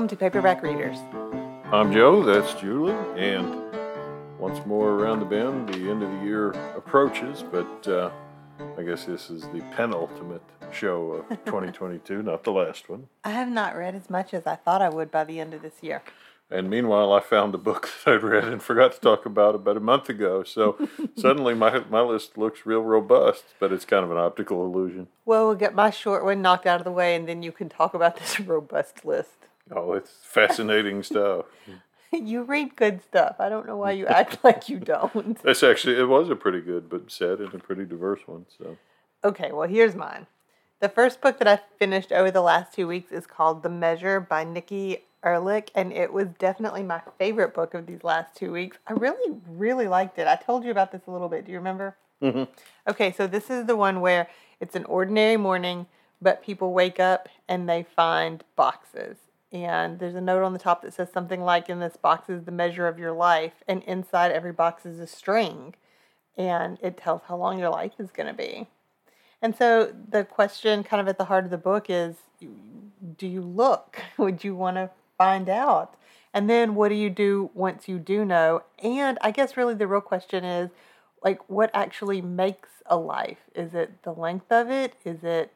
Welcome to Paperback Readers. I'm Joe, that's Julie, and once more around the bend, the end of the year approaches, but uh, I guess this is the penultimate show of 2022, not the last one. I have not read as much as I thought I would by the end of this year. And meanwhile, I found a book that I'd read and forgot to talk about about a month ago. So suddenly my, my list looks real robust, but it's kind of an optical illusion. Well, we'll get my short one knocked out of the way and then you can talk about this robust list. Oh, it's fascinating stuff. you read good stuff. I don't know why you act like you don't. That's actually, it was a pretty good, but set and a pretty diverse one. So, Okay, well, here's mine. The first book that I finished over the last two weeks is called The Measure by Nikki Erlick, and it was definitely my favorite book of these last two weeks. I really, really liked it. I told you about this a little bit. Do you remember? Mm-hmm. Okay, so this is the one where it's an ordinary morning, but people wake up and they find boxes. And there's a note on the top that says something like, In this box is the measure of your life, and inside every box is a string, and it tells how long your life is going to be. And so the question, kind of at the heart of the book, is do you look? Would you want to find out? And then what do you do once you do know? And I guess really the real question is like, what actually makes a life? Is it the length of it? Is it,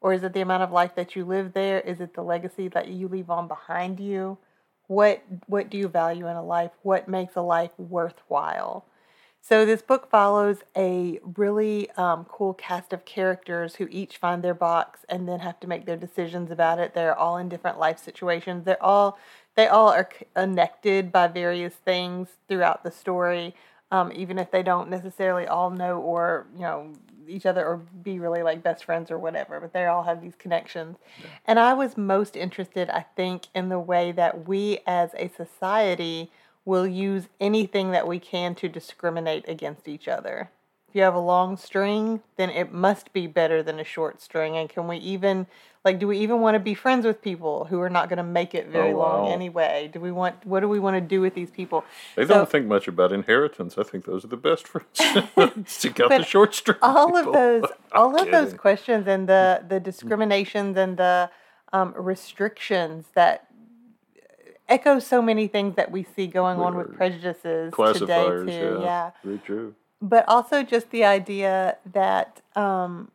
or is it the amount of life that you live there? Is it the legacy that you leave on behind you? What what do you value in a life? What makes a life worthwhile? So this book follows a really um, cool cast of characters who each find their box and then have to make their decisions about it. They're all in different life situations. They're all they all are connected by various things throughout the story, um, even if they don't necessarily all know or you know each other or be really like best friends or whatever. But they all have these connections. And I was most interested, I think, in the way that we as a society will use anything that we can to discriminate against each other. If you have a long string, then it must be better than a short string. And can we even, like, do we even want to be friends with people who are not going to make it very Oh, long anyway? Do we want, what do we want to do with these people? They So- don't think much about inheritance. I think those are the best friends. Stick out the short string. all of those all of those questions and the the discriminations and the um, restrictions that echo so many things that we see going on with prejudices today too yeah, yeah very true. But also just the idea that um,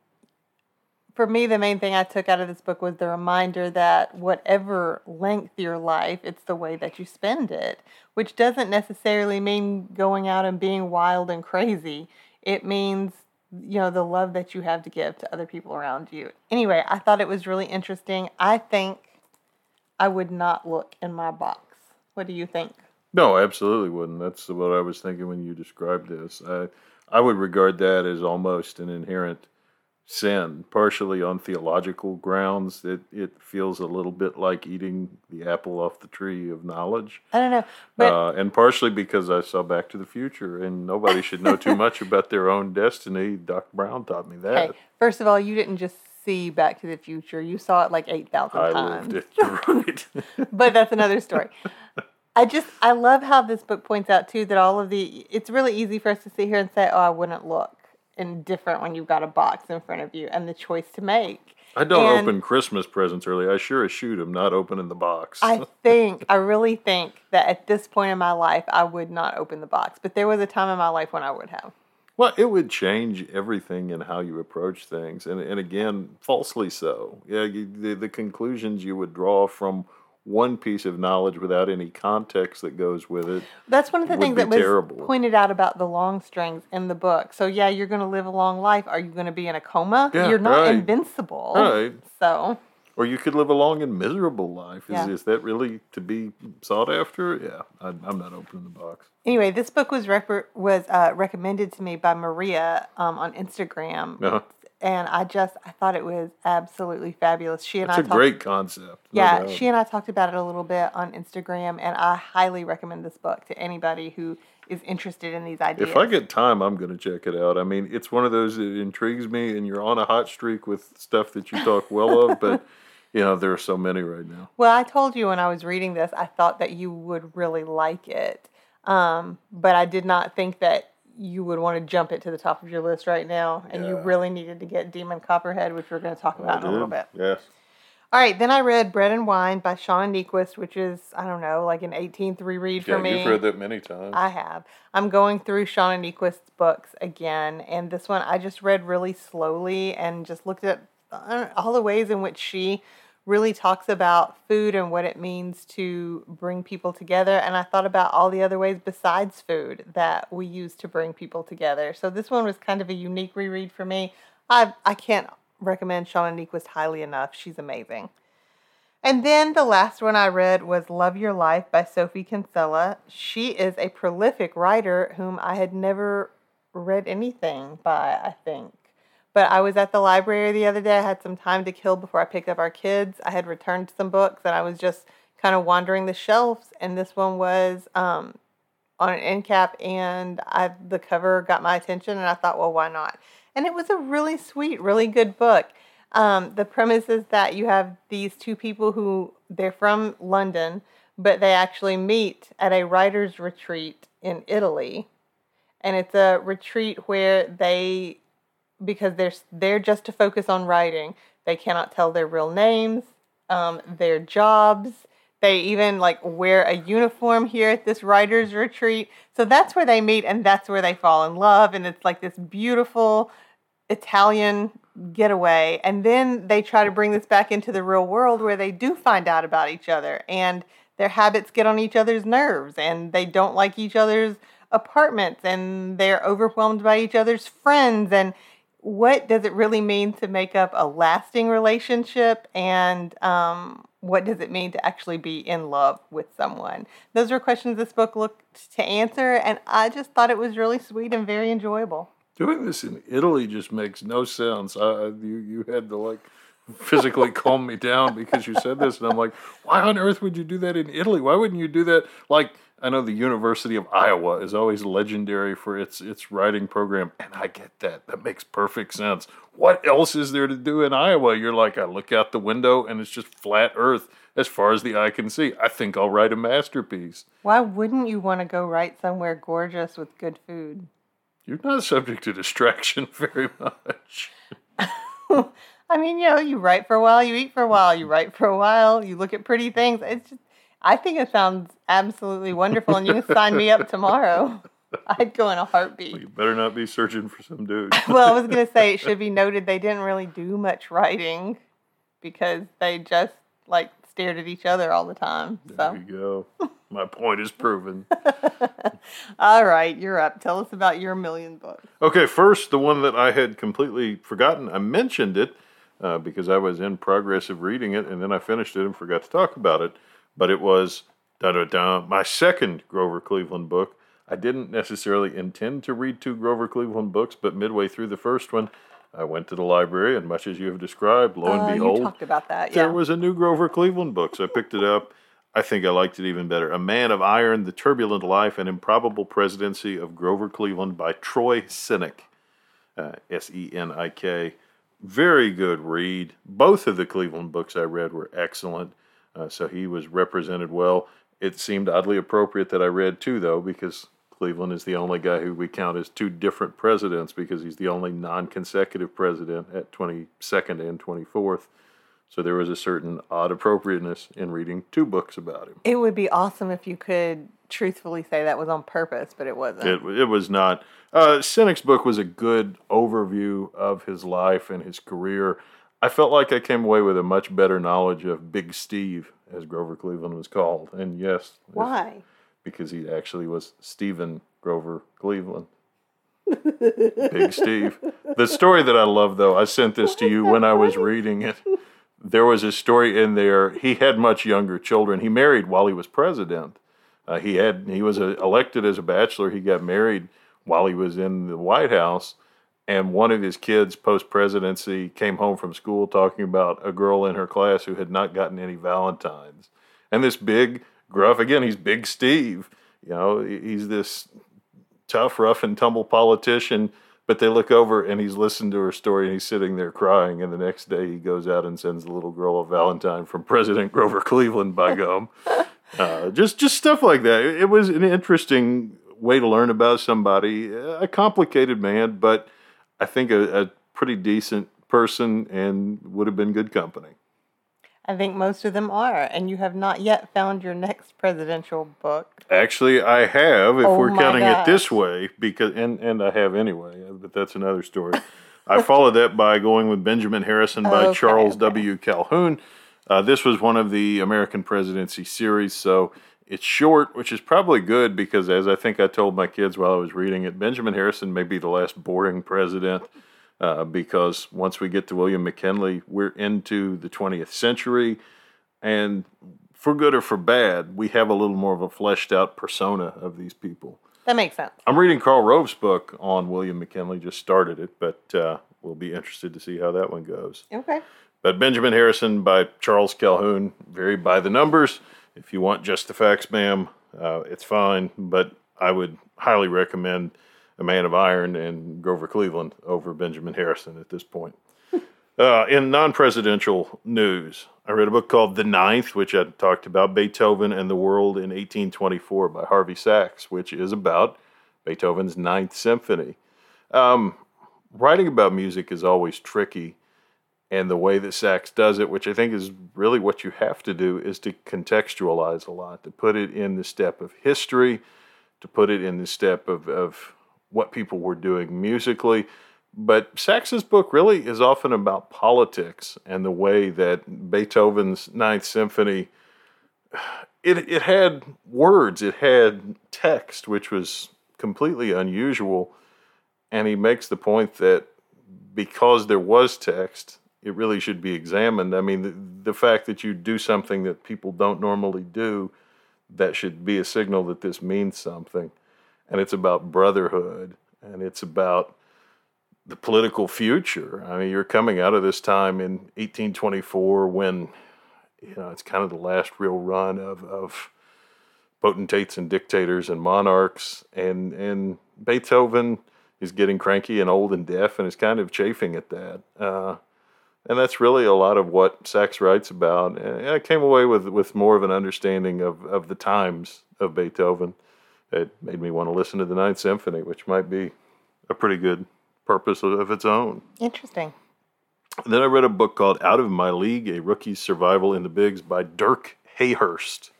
for me the main thing i took out of this book was the reminder that whatever length your life it's the way that you spend it which doesn't necessarily mean going out and being wild and crazy. It means you know the love that you have to give to other people around you. Anyway i thought it was really interesting. I think i would not look in my box. What do you think No, absolutely wouldn't. That's what I was thinking when you described this. I, I would regard that as almost an inherent sin, partially on theological grounds. It it feels a little bit like eating the apple off the tree of knowledge, i don't know but uh, and partially because I saw Back to the Future, and nobody should know too much about their own destiny. Doc Brown taught me that. Hey, first of all, you didn't just see Back to the Future. You saw it like 8,000 times. I lived it. You're right. But that's another story. I just, I love how this book points out too that all of the, it's really easy for us to sit here and say, oh, I wouldn't look indifferent when you've got a box in front of you and the choice to make. I don't And- open Christmas presents early. I sure as shoot 'em, not opening the box. I think, I really think that at this point in my life, I would not open the box. But there was a time in my life when I would have. Well, it would change everything in how you approach things, and and again, falsely so. Yeah, you, the the conclusions you would draw from one piece of knowledge without any context that goes with it. That's one of the things that was terrible. pointed out about the long strings in the book. So yeah, you're going to live a long life. Are you going to be in a coma? Yeah, you're not right. invincible. Right. So Or you could live a long and miserable life. Is, Yeah. is that really to be sought after? Yeah, I, I'm not opening the box. anyway, this book was rep- was uh, recommended to me by Maria um, on Instagram, Uh-huh. And I just I thought it was absolutely fabulous. She and I It's I a talked- great concept. Yeah, doubt. she and I talked about it a little bit on Instagram, and I highly recommend this book to anybody who is interested in these ideas. If I get time, I'm going to check it out. I mean, it's one of those that intrigues me, and you're on a hot streak with stuff that you talk well of, but you know there are so many right now. Well, I told you when I was reading this, I thought that you would really like it. Um, but I did not think that you would want to jump it to the top of your list right now. And you really needed to get Demon Copperhead, which we're going to talk about in a little bit. Yes. All right, then I read Bread and Wine by Shauna Niequist, which is, I don't know, like an 18th reread for me. you've read that many times. I have. I'm going through Shauna Niequist's books again, and this one I just read really slowly and just looked at uh, all the ways in which she really talks about food and what it means to bring people together. And I thought about all the other ways besides food that we use to bring people together. So this one was kind of a unique reread for me. I I can't recommend Shauna Niequist highly enough. She's amazing. And then the last one I read was Love Your Life by Sophie Kinsella. She is a prolific writer whom I had never read anything by, I think. But I was at the library the other day. I had some time to kill before I picked up our kids. I had returned some books and I was just kind of wandering the shelves. And this one was um, on an end cap, and I, the cover got my attention. And I thought, well, why not? And it was a really sweet, really good book. Um, the premise is that you have these two people who they're from London, but they actually meet at a writer's retreat in Italy. And it's a retreat where they because they're there just to focus on writing. They cannot tell their real names, um, their jobs. They even like wear a uniform here at this writers retreat. So that's where they meet and that's where they fall in love. And it's like this beautiful Italian getaway. And then they try to bring this back into the real world where they do find out about each other and their habits get on each other's nerves and they don't like each other's apartments and they're overwhelmed by each other's friends and what does it really mean to make up a lasting relationship and um, what does it mean to actually be in love with someone those are questions this book looked to answer and i just thought it was really sweet and very enjoyable Doing this in Italy just makes no sense. I, you you had to like physically calm me down because you said this, and I'm like, why on earth would you do that in Italy? Why wouldn't you do that? Like, I know the University of Iowa is always legendary for its its writing program, and I get that. That makes perfect sense. What else is there to do in Iowa? You're like, I look out the window and it's just flat Earth as far as the eye can see. I think I'll write a masterpiece. why wouldn't you want to go write somewhere gorgeous with good food You're not subject to distraction very much. I mean, you know, you write for a while, you eat for a while, you write for a while, you look at pretty things. It's just, I think it sounds absolutely wonderful, and you can sign me up tomorrow. I'd go in a heartbeat. You better not be searching for some dude. Well, I was going to say it should be noted they didn't really do much writing because they just like stared at each other all the time. There So, you go. My point is proven. all right, you're up. Tell us about your million books. Okay, first, the one that I had completely forgotten. I mentioned it uh, because I was in progress of reading it, and then I finished it and forgot to talk about it. But it was da da da my second Grover Cleveland book. I didn't necessarily intend to read two Grover Cleveland books, but midway through the first one, I went to the library, and much as you have described, lo and Uh, behold, talked about that, there was a new Grover Cleveland book, so I picked it up. I think I liked it even better. A Man of Iron, The Turbulent Life and Improbable Presidency of Grover Cleveland by Troy Senik. Uh, S E N I K. Very good read. Both of the Cleveland books I read were excellent, uh, so he was represented well. It seemed oddly appropriate that I read two, though, because Cleveland is the only guy who we count as two different presidents because he's the only non consecutive president at 22nd and 24th. So there was a certain odd appropriateness in reading two books about him. It would be awesome if you could truthfully say that was on purpose, but it wasn't. It, it was not. Uh, book was a good overview of his life and his career. I felt like I came away with a much better knowledge of Big Steve, as Grover Cleveland was called. And yes, Why? because he actually was Stephen Grover Cleveland. Big Steve. The story that I love, though, I sent this to you when I was reading it. There was a story in there. He had much younger children. He married while he was president. Uh, he had he was uh elected as a bachelor. He got married while he was in the White House, and one of his kids post presidency came home from school talking about a girl in her class who had not gotten any Valentines. And this big gruff again, he's Big Steve. You know he's this tough, rough and tumble politician. But they look over and he's listened to her story and he's sitting there crying. And the next day he goes out and sends the little girl a Valentine from President Grover Cleveland by gum. Uh, just just stuff like that. It, it was an interesting way to learn about somebody, a complicated man, but I think a, a pretty decent person and would have been good company. I think most of them are, and you have not yet found your next presidential book. Actually, I have, if Oh we're counting it this way, because and and I have anyway, but that's another story. I followed that by going with Benjamin Harrison by Okay, Charles okay. W. Calhoun. Uh, this was one of the American presidency series, so it's short, which is probably good because, as I think I told my kids while I was reading it, Benjamin Harrison may be the last boring president uh, because once we get to William McKinley, we're into the 20th century. And for good or for bad, we have a little more of a fleshed out persona of these people. That makes sense. I'm reading Karl Rove's book on William McKinley, just started it, but uh, we'll be interested to see how that one goes. Okay. But Benjamin Harrison by Charles Calhoun, very by the numbers. If you want just the facts, ma'am, uh, it's fine. But I would highly recommend A Man of Iron and Grover Cleveland over Benjamin Harrison at this point. Uh, in non presidential news, I read a book called The Ninth, which I talked about Beethoven and the World in 1824 by Harvey Sachs, which is about Beethoven's Ninth Symphony. Um, writing about music is always tricky and the way that Sachs does it, which I think is really what you have to do, is to contextualize a lot, to put it in the step of history, to put it in the step of, of what people were doing musically. But Sachs's book really is often about politics and the way that Beethoven's Ninth Symphony it it had words, it had text, which was completely unusual. And he makes the point that because there was text, it really should be examined. I mean, the, the fact that you do something that people don't normally do, that should be a signal that this means something. And it's about brotherhood and it's about the political future. I mean, you're coming out of this time in 1824 when, you know, it's kind of the last real run of, of potentates and dictators and monarchs. And, and Beethoven is getting cranky and old and deaf and is kind of chafing at that. Uh, and that's really a lot of what Sachs writes about. And I came away with, with more of an understanding of, of the times of Beethoven. It made me want to listen to the Ninth Symphony, which might be a pretty good purpose of, its own. Interesting. And then I read a book called Out of My League, A Rookie's Survival in the Bigs by Dirk Hayhurst.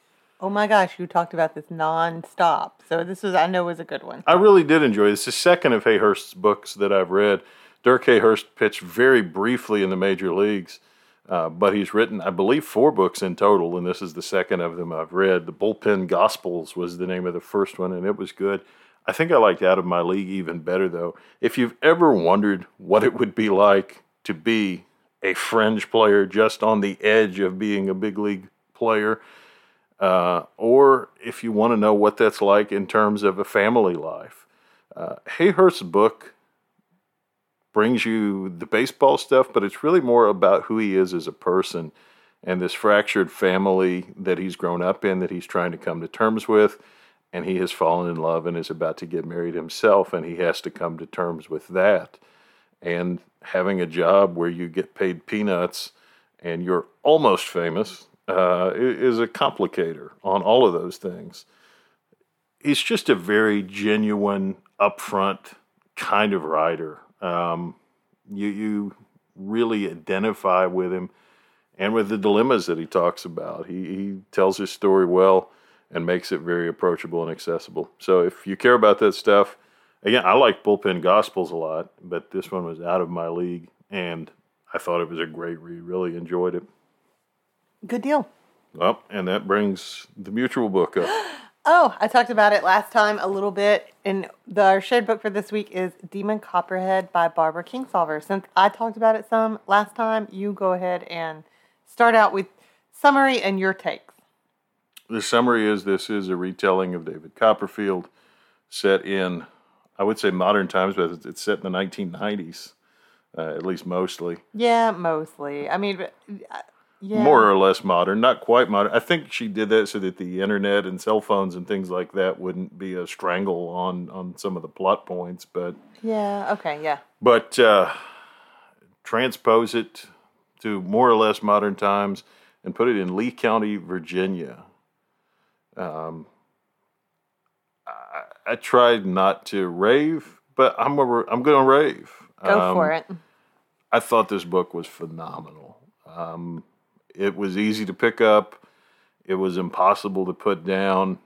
Oh my gosh, you talked about this nonstop. So this was, I know, was a good one. I really did enjoy it. It's the second of Hayhurst's books that I've read. Dirk Hayhurst pitched very briefly in the major leagues, uh, but he's written, I believe, four books in total, and this is the second of them I've read. The Bullpen Gospels was the name of the first one, and it was good. I think I liked Out of My League even better, though. If you've ever wondered what it would be like to be a fringe player just on the edge of being a big league player, uh, or if you want to know what that's like in terms of a family life. Uh, Hayhurst's book brings you the baseball stuff, but it's really more about who he is as a person and this fractured family that he's grown up in that he's trying to come to terms with. And he has fallen in love and is about to get married himself, and he has to come to terms with that. And having a job where you get paid peanuts and you're almost famous uh, is a complicator on all of those things. He's just a very genuine, upfront kind of writer. Um, you you really identify with him and with the dilemmas that he talks about. He he tells his story well and makes it very approachable and accessible. So if you care about that stuff, again, I like Bullpen Gospels a lot, but this one was out of my league, and I thought it was a great read. Really enjoyed it. Good deal. Well, and that brings the mutual book up. Oh, I talked about it last time a little bit, and the our shared book for this week is Demon Copperhead by Barbara Kingsolver. Since I talked about it some last time, you go ahead and start out with summary and your takes. the summary is this is a retelling of David Copperfield set in, I would say modern times, but it's set in the 1990s, uh, at least mostly. Yeah, mostly. I mean, uh, yeah. More or less modern, not quite modern. I think she did that so that the internet and cell phones and things like that wouldn't be a strangle on, on some of the plot points, but Yeah. Okay. Yeah. but uh, transpose it to more or less modern times and put it in Lee County, Virginia. Um, I, I tried not to rave, but I'm a, I'm going to rave. Go Um, for it. I thought this book was phenomenal. Um, It was easy to pick up. It was impossible to put down.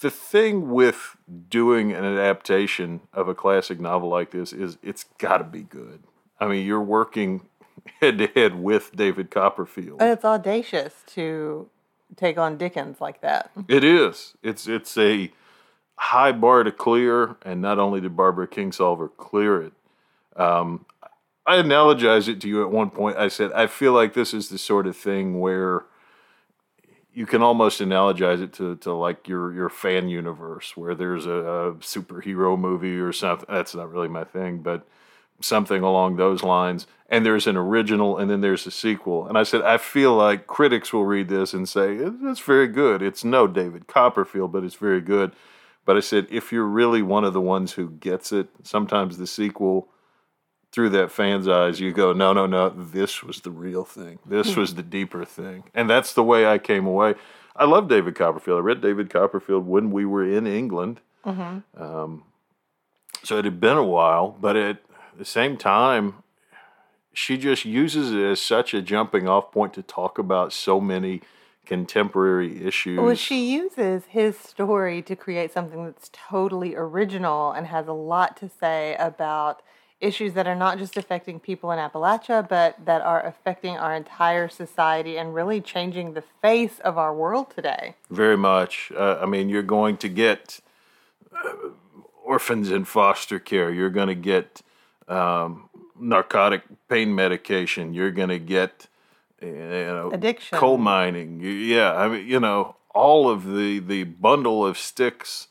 The thing with doing an adaptation of a classic novel like this is it's got to be good. I mean, you're working head to head with David Copperfield. And it's audacious to take on Dickens like that. It is. It's it's a high bar to clear, and not only did Barbara Kingsolver clear it, um, I analogized it to you at one point. I said I feel like this is the sort of thing where you can almost analogize it to, to like your your fan universe, where there's a, a superhero movie or something. That's not really my thing, but something along those lines. And there's an original, and then there's a sequel. And I said, I feel like critics will read this and say, it's very good. It's no David Copperfield, but it's very good. But I said, if you're really one of the ones who gets it, sometimes the sequel, through that fan's eyes, you go, no, no, no, this was the real thing. This was the deeper thing. And that's the way I came away. I love David Copperfield. I read David Copperfield when we were in England. Mm-hmm. Um, so it had been a while, but at the same time, she just uses it as such a jumping off point to talk about so many contemporary issues. Well, she uses his story to create something that's totally original and has a lot to say about issues that are not just affecting people in Appalachia, but that are affecting our entire society and really changing the face of our world today. Very much. Uh, I mean, you're going to get uh, orphans in foster care. You're going to get um, narcotic pain medication. You're going to get you know addiction, coal mining. Yeah, I mean, you know, all of the the bundle of sticks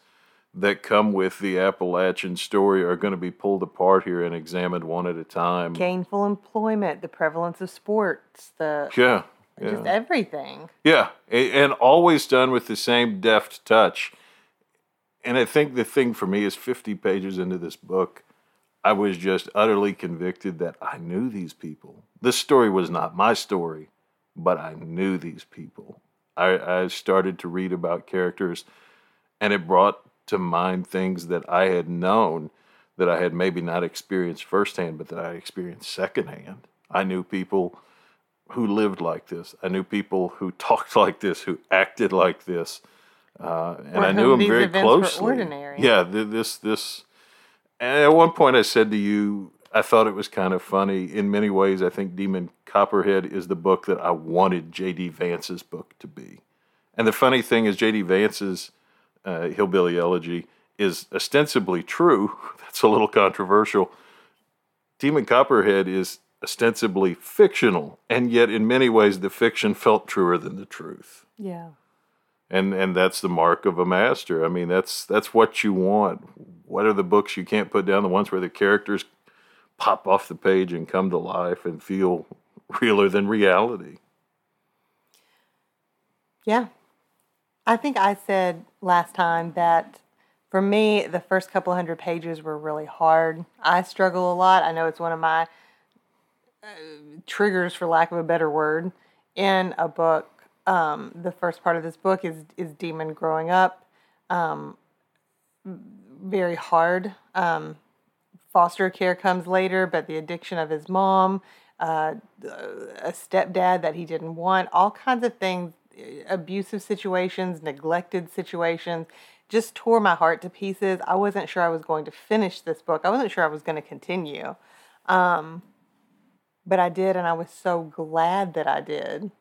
that come with the Appalachian story are going to be pulled apart here and examined one at a time. Gainful employment, the prevalence of sports, the yeah, just everything. Yeah, and always done with the same deft touch. And I think the thing for me is 50 pages into this book, I was just utterly convicted that I knew these people. This story was not my story, but I knew these people. I, I started to read about characters, and it brought to mind things that I had known that I had maybe not experienced firsthand, but that I experienced secondhand. I knew people who lived like this. I knew people who talked like this, who acted like this, uh, and Or I knew them very closely. Yeah, th- this this. And at one point, I said to you, I thought it was kind of funny. In many ways, I think Demon Copperhead is the book that I wanted J.D. Vance's book to be. And the funny thing is, J.D. Vance's uh, Hillbilly Elegy is ostensibly true. That's a little controversial. Demon Copperhead is ostensibly fictional, and yet in many ways, the fiction felt truer than the truth. Yeah. And and that's the mark of a master. I mean, that's that's what you want. What are the books you can't put down? The ones where the characters pop off the page and come to life and feel realer than reality. Yeah. I think I said last time that for me, the first couple hundred pages were really hard. I struggle a lot. I know it's one of my uh, triggers, for lack of a better word, in a book. Um, the first part of this book is is Demon growing up. Um, very hard. Um, foster care comes later, but the addiction of his mom, uh, a stepdad that he didn't want, all kinds of things, abusive situations, neglected situations, just tore my heart to pieces. I wasn't sure I was going to finish this book. I wasn't sure I was going to continue. Um, but I did, and I was so glad that I did.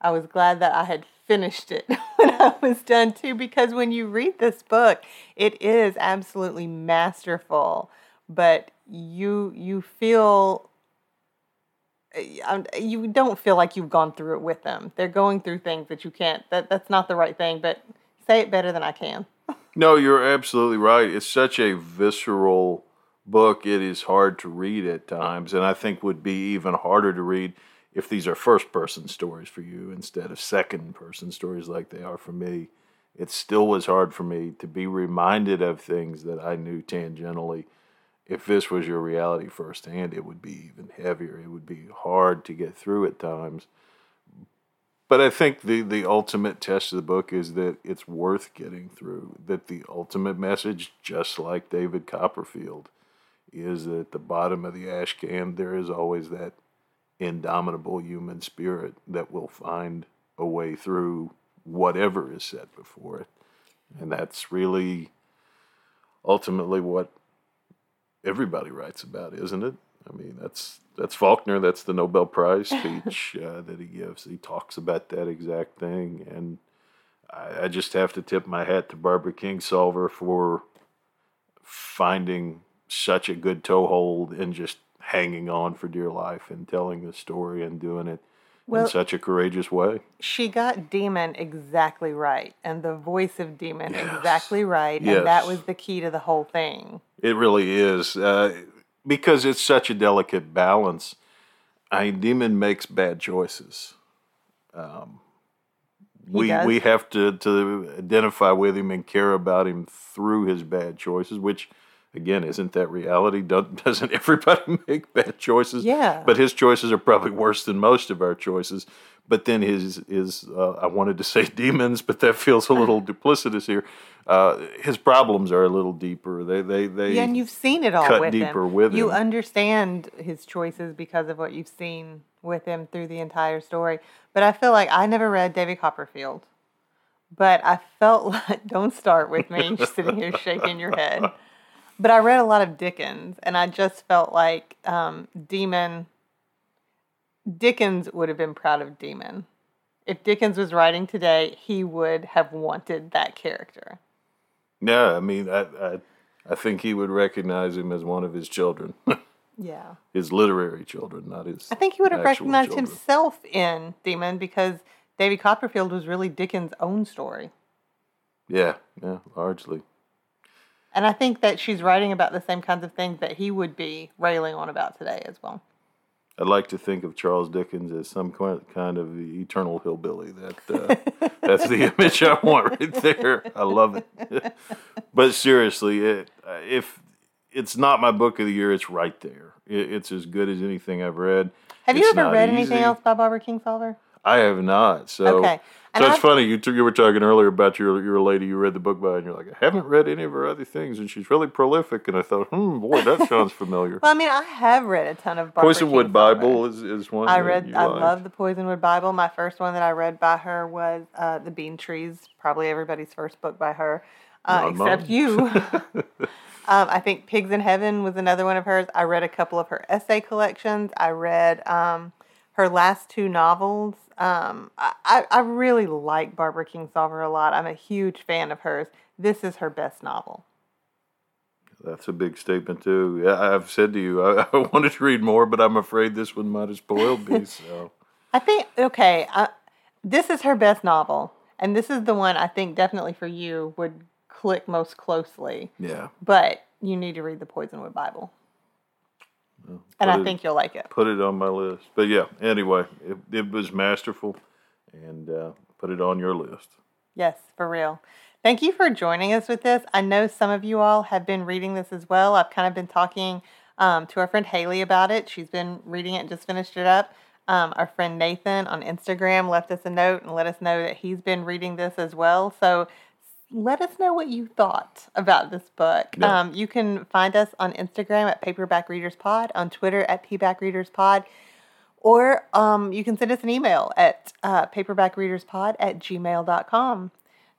I was glad that I had finished it when I was done too, because when you read this book, it is absolutely masterful. But you you feel Eh, um, you don't feel like you've gone through it with them. They're going through things that you can't. That that's not the right thing. But say it better than I can. No, you're absolutely right. It's such a visceral book. It is hard to read at times, and I think would be even harder to read if these are first person stories for you instead of second person stories like they are for me. It still was hard for me to be reminded of things that I knew tangentially. If this was your reality firsthand, it would be even heavier. It would be hard to get through at times. But I think the, the ultimate test of the book is that it's worth getting through. That the ultimate message, just like David Copperfield, is that at the bottom of the ash can there is always that indomitable human spirit that will find a way through whatever is set before it. And that's really ultimately what everybody writes about, isn't it? I mean, that's that's Faulkner. That's the Nobel Prize speech uh, that he gives. He talks about that exact thing, and I, I just have to tip my hat to Barbara Kingsolver for finding such a good toehold and just hanging on for dear life and telling the story and doing it Well- in such a courageous way. She got Demon exactly right, and the voice of Demon Yes. exactly right, and that was the key to the whole thing. It really is uh, because it's such a delicate balance. I mean, Demon makes bad choices. Um, we we have to to identify with him and care about him through his bad choices, which again isn't that reality. Doesn't everybody make bad choices? Yeah. But his choices are probably worse than most of our choices. But then his his uh, I wanted to say demons, but that feels a little duplicitous here. Uh, his problems are a little deeper. They they they Yeah, and you've seen it all cut with deeper him. with you him. understand his choices because of what you've seen with him through the entire story. But I feel like I never read David Copperfield, but I felt like don't start with me. You're sitting here shaking your head. But I read a lot of Dickens, and I just felt like um, Demon. Dickens would have been proud of Demon. If Dickens was writing today, he would have wanted that character. Yeah, I mean, I, I, I think he would recognize him as one of his children, Yeah. his literary children, not his. I think he would have recognized children. himself in Demon because David Copperfield was really Dickens' own story. Yeah, yeah, largely. And I think that she's writing about the same kinds of things that he would be railing on about today as well. I'd like to think of Charles Dickens as some kind of eternal hillbilly. That uh, that's the image I want right there. I love it. but seriously, it, uh, if it's not my book of the year, it's right there. It, it's as good as anything I've read. Have you ever read anything else by Barbara Kingsolver? I have not. So, Okay. And so it's I've- funny. You t- you were talking earlier about your your lady you read the book by, and you're like, I haven't read any of her other things, and she's really prolific. And I thought, hmm, boy, that sounds familiar. Well, I mean, I have read a ton of Barbara Poisonwood. Bible is, is one. I read. I like. love the Poisonwood Bible. My first one that I read by her was uh, The Bean Trees. Probably everybody's first book by her, uh, except mine. you. um, I think Pigs in Heaven was another one of hers. I read a couple of her essay collections. I read um, her last two novels. Um, I, I really like Barbara Kingsolver a lot. I'm a huge fan of hers. This is her best novel. That's a big statement too. Yeah, I've said to you, I, I wanted to read more, but I'm afraid this one might have spoiled me. So I think okay. I, this is her best novel, and this is the one I think definitely for you would click most closely. yeah, But you need to read the Poisonwood Bible, and I it- think you'll like it. put it on my list. But yeah, anyway, it, it was masterful, and uh, put it on your list. Yes, for real. Thank you for joining us with this. I know some of you all have been reading this as well. I've kind of been talking um, to our friend Haley about it. She's been reading it and just finished it up. Um, our friend Nathan on Instagram left us a note and let us know that he's been reading this as well. So let us know what you thought about this book. Yeah. Um, you can find us on Instagram at Paperback Readers Pod, on Twitter at PBack Readers Pod, or um, you can send us an email at uh, paperbackreaderspod at gmail.com.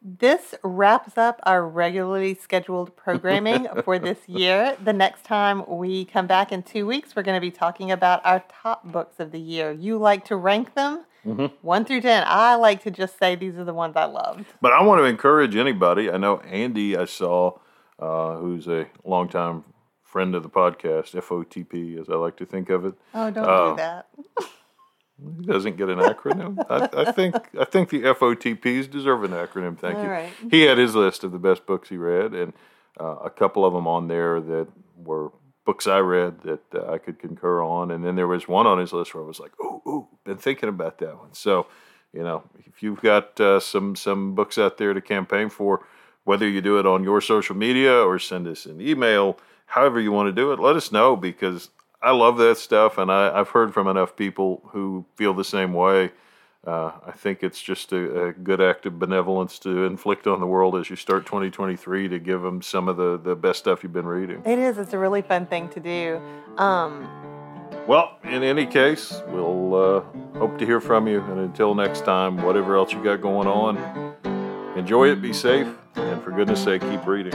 This wraps up our regularly scheduled programming for this year. The next time we come back in two weeks, we're going to be talking about our top books of the year. You like to rank them one through 10. I like to just say these are the ones I loved. But I want to encourage anybody. I know Andy, I saw, uh, who's a longtime friend of the podcast, FOTP, as I like to think of it. Oh, don't Oh. do that. He doesn't get an acronym. I, I think I think the FOTPs deserve an acronym. Thank All you. right. He had his list of the best books he read, and uh, a couple of them on there that were books I read that uh, I could concur on, and then there was one on his list where I was like, "Ooh, ooh, been thinking about that one." So, you know, if you've got uh, some some books out there to campaign for, whether you do it on your social media or send us an email, however you want to do it, let us know because I love that stuff, and I, I've heard from enough people who feel the same way. Uh, I think it's just a, a good act of benevolence to inflict on the world as you start 2023 to give them some of the, the best stuff you've been reading. It is. It's a really fun thing to do. Um, Well, in any case, we'll uh, hope to hear from you. And until next time, whatever else you got going on, enjoy it, be safe, and for goodness sake, keep reading.